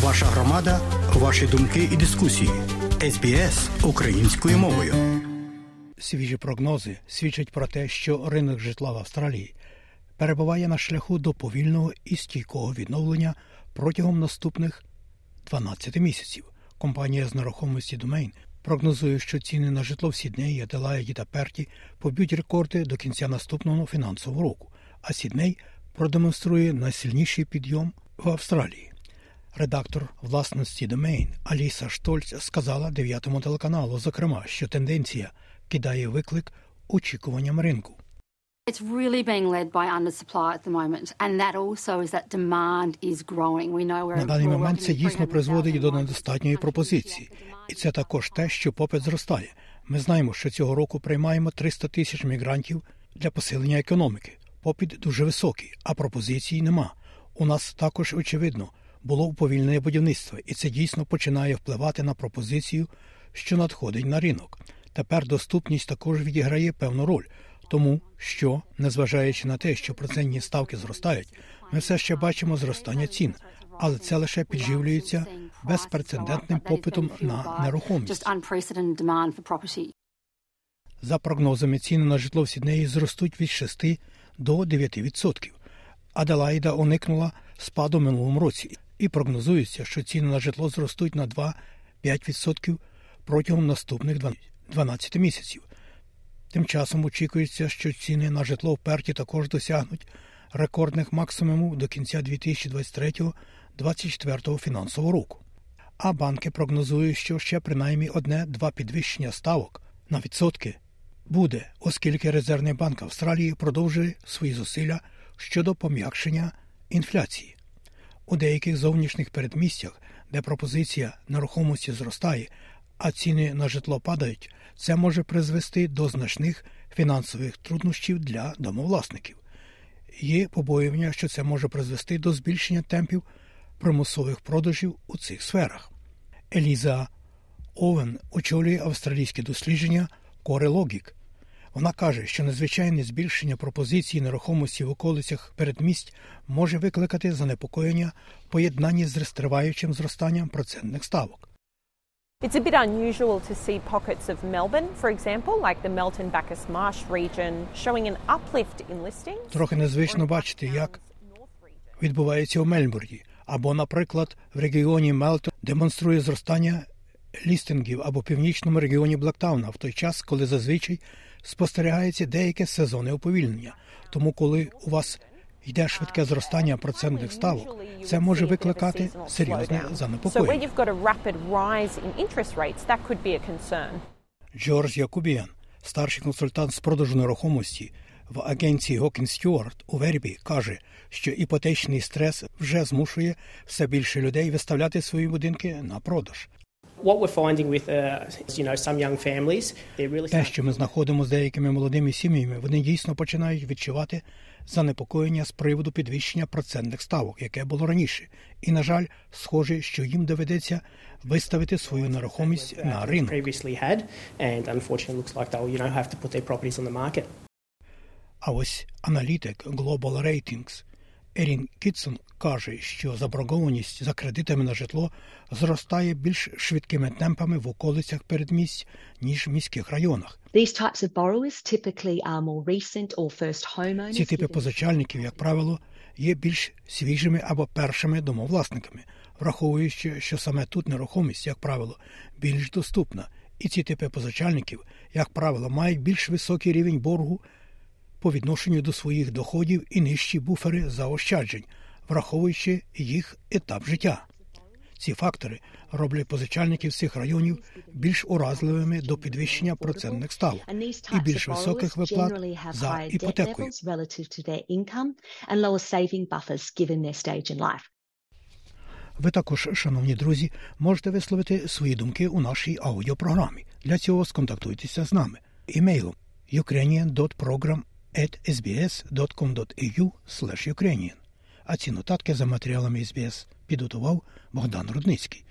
Ваша громада, ваші думки і дискусії. СБС українською мовою. Свіжі прогнози свідчать про те, що ринок житла в Австралії перебуває на шляху до повільного і стійкого відновлення протягом наступних 12 місяців. Компанія з нерухомості Domain прогнозує, що ціни на житло в Сіднеї, Аделаїді та Перті поб'ють рекорди до кінця наступного фінансового року, а Сідней продемонструє найсильніший підйом в Австралії. Редактор власності Domain Аліса Штольц сказала дев'ятому телеканалу, зокрема, що тенденція кидає виклик очікуванням ринку. It's really being led by undersupply at the moment, and that also is that demand is growing. We know we're На даний момент це дійсно призводить до недостатньої пропозиції, і це також те, що попит зростає. Ми знаємо, що цього року приймаємо 300 тисяч мігрантів для посилення економіки. Попит дуже високий, а пропозицій нема. У нас також очевидно було уповільнене будівництво, і це дійсно починає впливати на пропозицію, що надходить на ринок. Тепер доступність також відіграє певну роль, тому що, незважаючи на те, що процентні ставки зростають, ми все ще бачимо зростання цін, але це лише підживлюється безпрецедентним попитом на нерухомість. За прогнозами, ціни на житло в Сіднеї зростуть від 6 до 9%. Аделаїда уникнула спаду минулому році, і прогнозується, що ціни на житло зростуть на 2-5% протягом наступних 12 місяців. Тим часом очікується, що ціни на житло в Перті також досягнуть рекордних максимумів до кінця 2023-2024 фінансового року. А банки прогнозують, що ще принаймні одне-два підвищення ставок на відсотки буде, оскільки Резервний банк Австралії продовжує свої зусилля щодо пом'якшення інфляції. У деяких зовнішніх передмістях, де пропозиція нерухомості зростає, а ціни на житло падають, це може призвести до значних фінансових труднощів для домовласників. Є побоювання, що це може призвести до збільшення темпів примусових продажів у цих сферах. Еліза Овен очолює австралійське дослідження Core Logic. Вона каже, що незвичайне збільшення пропозиції нерухомості в околицях передмість може викликати занепокоєння в поєднанні з розтриваючим зростанням процентних ставок. It's a bit unusual to see pockets of Melbourne, for example, like the Melton Bacchus Marsh region, showing an uplift in listings. Трохи незвично бачити, як відбувається у Мельбурні, або, наприклад, в регіоні Мелтон демонструє зростання лістингів або північному регіоні Блектауна, в той час, коли зазвичай спостерігається деяке сезонне уповільнення. Тому, коли у вас йде швидке зростання процентних ставок, це може викликати серйозне занепокоєння. Джордж Якубіан, старший консультант з продажу нерухомості в агенції Гокін Стюарт у Вербі, каже, що іпотечний стрес вже змушує все більше людей виставляти свої будинки на продаж. Uh, Те, що ми знаходимо з деякими молодими сім'ями, вони дійсно починають відчувати занепокоєння з приводу підвищення процентних ставок, яке було раніше. І, на жаль, схоже, що їм доведеться виставити свою нерухомість на ринок. А ось аналітик Global Ratings Ерін Кітсон каже, що заборгованість за кредитами на житло зростає більш швидкими темпами в околицях передмість, ніж в міських районах. Ці типи позичальників, як правило, є більш свіжими або першими домовласниками, враховуючи, що саме тут нерухомість, як правило, більш доступна, і ці типи позичальників, як правило, мають більш високий рівень боргу по відношенню до своїх доходів і нижчі буфери заощаджень, враховуючи їх етап життя. Ці фактори роблять позичальників цих районів більш уразливими до підвищення процентних ставок і більш високих виплат за іпотекою. Ви також, шановні друзі, можете висловити свої думки у нашій аудіопрограмі. Для цього сконтактуйтеся з нами імейлом ukrainian.program.sbs.com.au Ukrainian. А ці нотатки за матеріалами SBS підготував Богдан Рудницький.